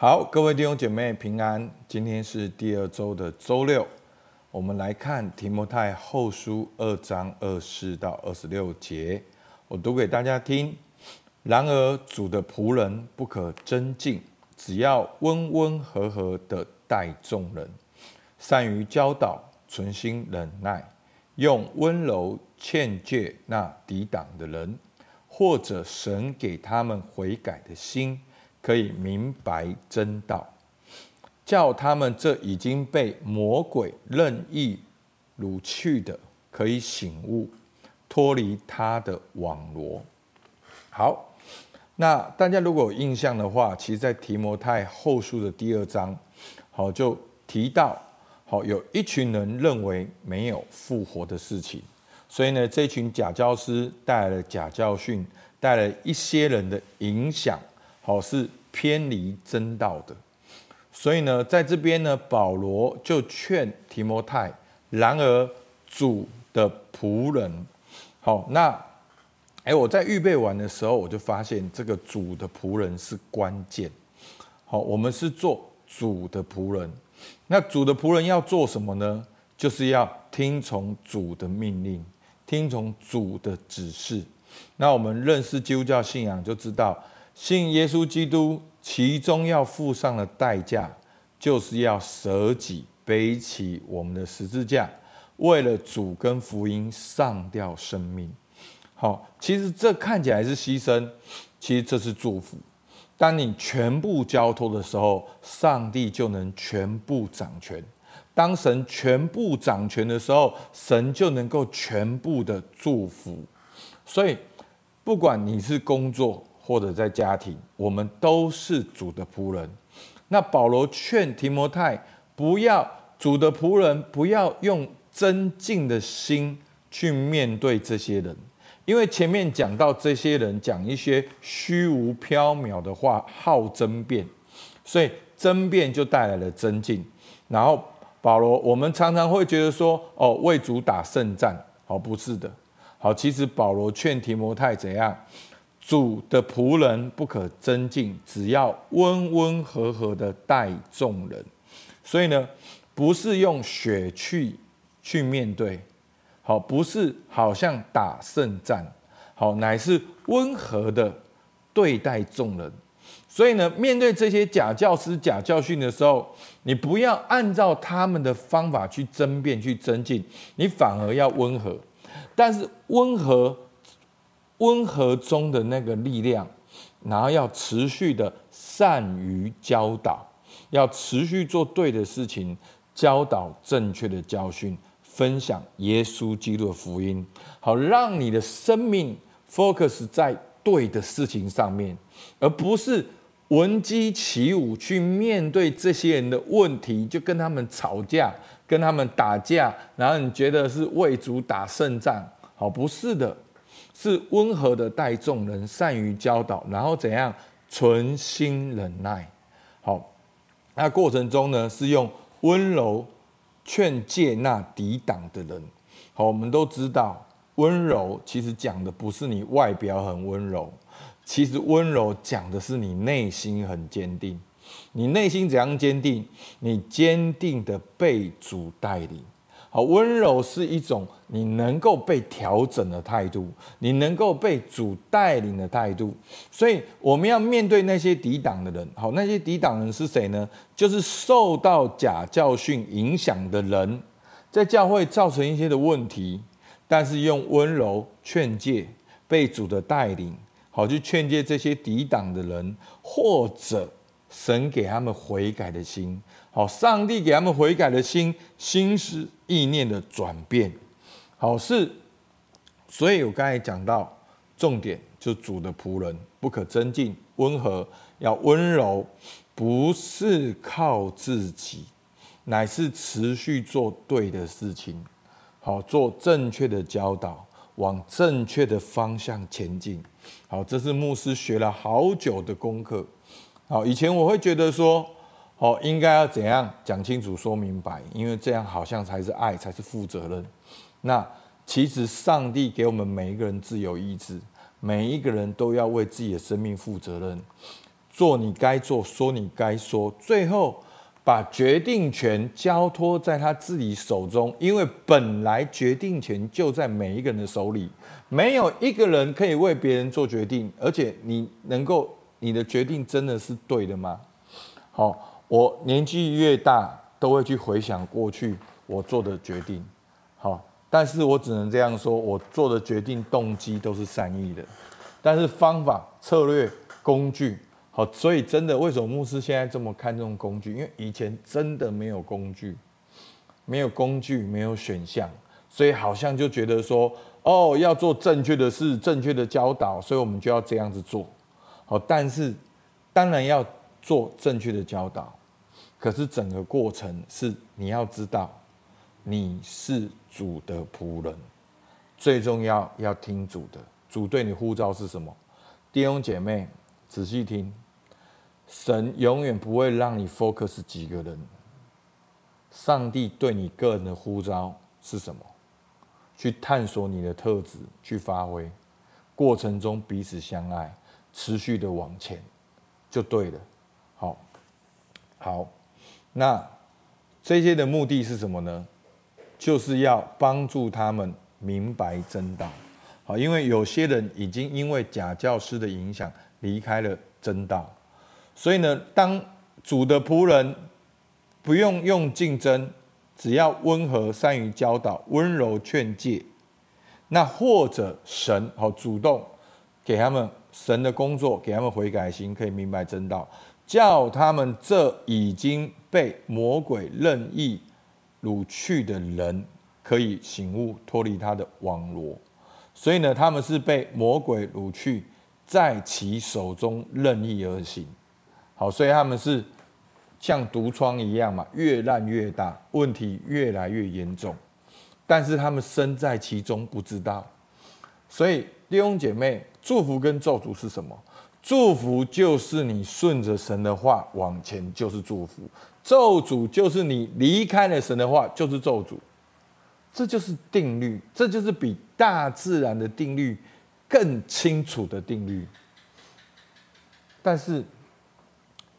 好，各位弟兄姐妹平安。今天是第二周的周六，我们来看提摩太后书二章二四到二十六节，我读给大家听。然而主的仆人不可争竞，只要温温和和的待众人，善于教导，存心忍耐，用温柔劝诫那抵挡的人，或者神给他们悔改的心。可以明白真道，叫他们这已经被魔鬼任意掳去的，可以醒悟，脱离他的网罗。好，那大家如果有印象的话，其实，在提摩太后书的第二章，好就提到，好有一群人认为没有复活的事情，所以呢，这群假教师带来了假教训，带来一些人的影响。好，是偏离真道的，所以呢，在这边呢，保罗就劝提摩太。然而，主的仆人，好，那，哎，我在预备完的时候，我就发现这个主的仆人是关键。好，我们是做主的仆人，那主的仆人要做什么呢？就是要听从主的命令，听从主的指示。那我们认识基督教信仰就知道。信耶稣基督，其中要付上的代价，就是要舍己背起我们的十字架，为了主跟福音上吊生命。好，其实这看起来是牺牲，其实这是祝福。当你全部交托的时候，上帝就能全部掌权。当神全部掌权的时候，神就能够全部的祝福。所以，不管你是工作，或者在家庭，我们都是主的仆人。那保罗劝提摩太，不要主的仆人，不要用尊敬的心去面对这些人，因为前面讲到这些人讲一些虚无缥缈的话，好争辩，所以争辩就带来了尊敬。然后保罗，我们常常会觉得说，哦，为主打胜战，好，不是的，好，其实保罗劝提摩太怎样？主的仆人不可争竞，只要温温和和的待众人。所以呢，不是用血去去面对，好，不是好像打胜仗，好，乃是温和的对待众人。所以呢，面对这些假教师、假教训的时候，你不要按照他们的方法去争辩、去争竞，你反而要温和。但是温和。温和中的那个力量，然后要持续的善于教导，要持续做对的事情，教导正确的教训，分享耶稣基督的福音，好让你的生命 focus 在对的事情上面，而不是闻鸡起舞去面对这些人的问题，就跟他们吵架，跟他们打架，然后你觉得是为主打胜仗，好，不是的。是温和的待众人，善于教导，然后怎样存心忍耐。好，那过程中呢，是用温柔劝诫那抵挡的人。好，我们都知道，温柔其实讲的不是你外表很温柔，其实温柔讲的是你内心很坚定。你内心怎样坚定？你坚定的被主带领。好，温柔是一种你能够被调整的态度，你能够被主带领的态度。所以我们要面对那些抵挡的人。好，那些抵挡人是谁呢？就是受到假教训影响的人，在教会造成一些的问题，但是用温柔劝诫，被主的带领，好去劝诫这些抵挡的人，或者神给他们悔改的心。好，上帝给他们悔改的心，心思意念的转变，好是，所以我刚才讲到重点，就主的仆人不可增进，温和要温柔，不是靠自己，乃是持续做对的事情，好做正确的教导，往正确的方向前进。好，这是牧师学了好久的功课。好，以前我会觉得说。哦，应该要怎样讲清楚、说明白？因为这样好像才是爱，才是负责任。那其实上帝给我们每一个人自由意志，每一个人都要为自己的生命负责任。做你该做，说你该说，最后把决定权交托在他自己手中，因为本来决定权就在每一个人的手里，没有一个人可以为别人做决定，而且你能够，你的决定真的是对的吗？好，我年纪越大，都会去回想过去我做的决定，好，但是我只能这样说，我做的决定动机都是善意的，但是方法、策略、工具。好，所以真的，为什么牧师现在这么看重工具？因为以前真的没有工具，没有工具，没有选项，所以好像就觉得说，哦，要做正确的事，正确的教导，所以我们就要这样子做。好，但是当然要做正确的教导，可是整个过程是你要知道，你是主的仆人，最重要要听主的，主对你呼召是什么？弟兄姐妹，仔细听。神永远不会让你 focus 几个人。上帝对你个人的呼召是什么？去探索你的特质，去发挥。过程中彼此相爱，持续的往前，就对了。好，那这些的目的是什么呢？就是要帮助他们明白真道。好，因为有些人已经因为假教师的影响离开了真道。所以呢，当主的仆人不用用竞争，只要温和、善于教导、温柔劝诫，那或者神好主动给他们神的工作，给他们悔改心，可以明白真道，叫他们这已经被魔鬼任意掳去的人，可以醒悟，脱离他的网罗。所以呢，他们是被魔鬼掳去，在其手中任意而行。好，所以他们是像毒疮一样嘛，越烂越大，问题越来越严重。但是他们身在其中，不知道。所以弟兄姐妹，祝福跟咒诅是什么？祝福就是你顺着神的话往前，就是祝福；咒诅就是你离开了神的话，就是咒诅。这就是定律，这就是比大自然的定律更清楚的定律。但是。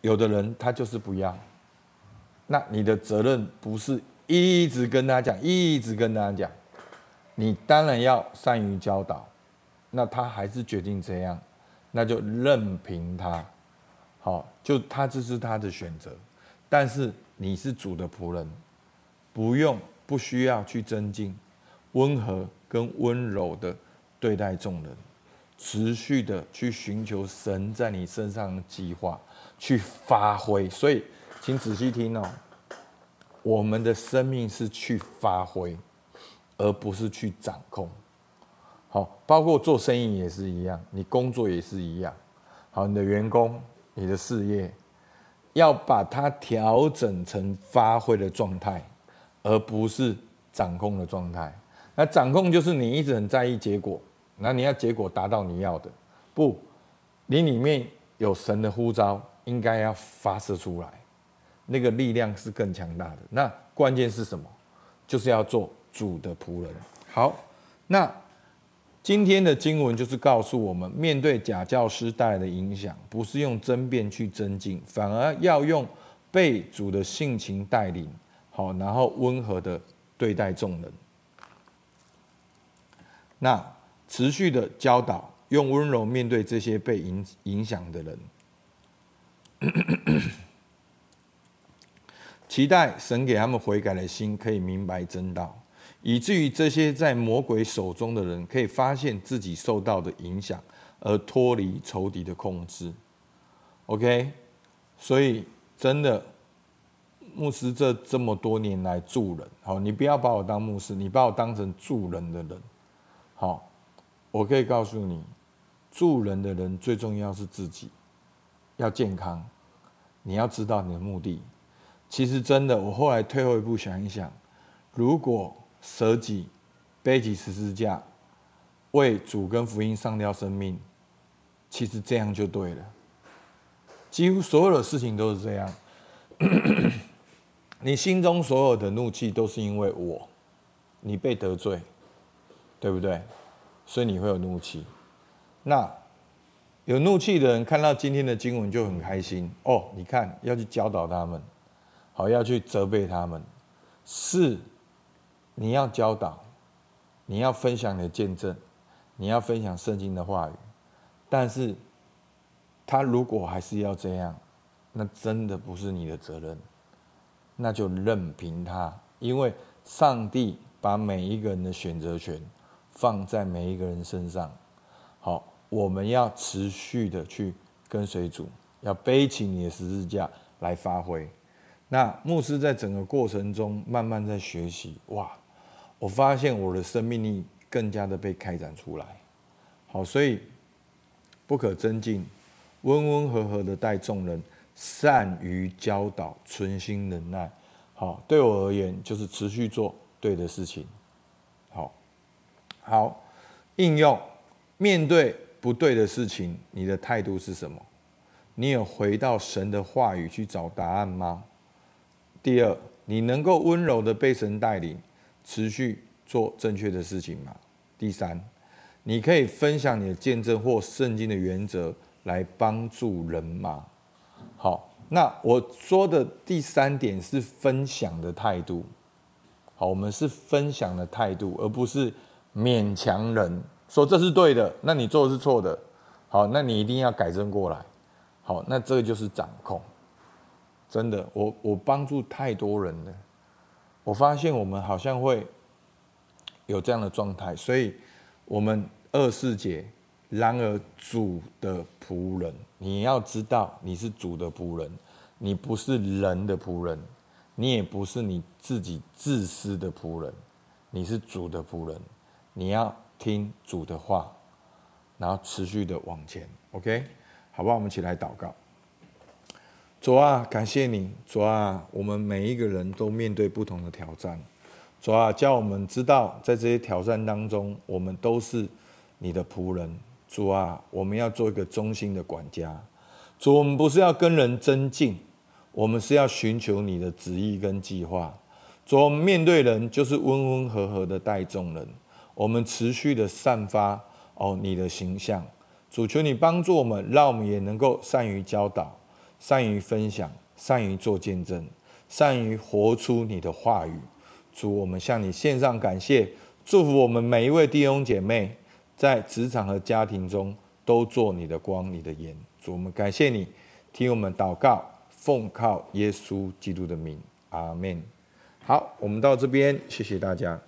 有的人他就是不要，那你的责任不是一直跟他讲，一直跟他讲，你当然要善于教导。那他还是决定这样，那就任凭他，好，就他这是他的选择。但是你是主的仆人，不用不需要去增进，温和跟温柔的对待众人，持续的去寻求神在你身上的计划。去发挥，所以请仔细听哦。我们的生命是去发挥，而不是去掌控。好，包括做生意也是一样，你工作也是一样。好，你的员工、你的事业，要把它调整成发挥的状态，而不是掌控的状态。那掌控就是你一直很在意结果，那你要结果达到你要的，不，你里面有神的呼召。应该要发射出来，那个力量是更强大的。那关键是什么？就是要做主的仆人。好，那今天的经文就是告诉我们，面对假教师带来的影响，不是用争辩去增进，反而要用被主的性情带领，好，然后温和的对待众人。那持续的教导，用温柔面对这些被影影响的人。期待神给他们悔改的心，可以明白真道，以至于这些在魔鬼手中的人，可以发现自己受到的影响，而脱离仇敌的控制。OK，所以真的，牧师这这么多年来助人，好，你不要把我当牧师，你把我当成助人的人。好，我可以告诉你，助人的人最重要是自己。要健康，你要知道你的目的。其实真的，我后来退后一步想一想，如果舍己、背起十字架，为主跟福音上吊生命，其实这样就对了。几乎所有的事情都是这样。你心中所有的怒气都是因为我，你被得罪，对不对？所以你会有怒气。那。有怒气的人看到今天的经文就很开心哦。你看，要去教导他们，好，要去责备他们，是你要教导，你要分享你的见证，你要分享圣经的话语。但是，他如果还是要这样，那真的不是你的责任，那就任凭他，因为上帝把每一个人的选择权放在每一个人身上。好，我们要持续的去跟随主，要背起你的十字架来发挥。那牧师在整个过程中慢慢在学习，哇，我发现我的生命力更加的被开展出来。好，所以不可增进，温温和和的待众人，善于教导，存心忍耐。好，对我而言就是持续做对的事情。好，好，应用。面对不对的事情，你的态度是什么？你有回到神的话语去找答案吗？第二，你能够温柔的被神带领，持续做正确的事情吗？第三，你可以分享你的见证或圣经的原则来帮助人吗？好，那我说的第三点是分享的态度。好，我们是分享的态度，而不是勉强人。说这是对的，那你做的是错的，好，那你一定要改正过来，好，那这个就是掌控。真的，我我帮助太多人了，我发现我们好像会有这样的状态，所以我们二十四节，然而主的仆人，你要知道你是主的仆人，你不是人的仆人，你也不是你自己自私的仆人，你是主的仆人，你要。听主的话，然后持续的往前，OK，好不好？我们一起来祷告。主啊，感谢你，主啊，我们每一个人都面对不同的挑战，主啊，叫我们知道，在这些挑战当中，我们都是你的仆人。主啊，我们要做一个忠心的管家。主，我们不是要跟人争竞，我们是要寻求你的旨意跟计划。主，我们面对人就是温温和和的待众人。我们持续的散发哦，你的形象，主求你帮助我们，让我们也能够善于教导，善于分享，善于做见证，善于活出你的话语。主，我们向你献上感谢，祝福我们每一位弟兄姐妹，在职场和家庭中都做你的光，你的盐。主，我们感谢你，听我们祷告，奉靠耶稣基督的名，阿门。好，我们到这边，谢谢大家。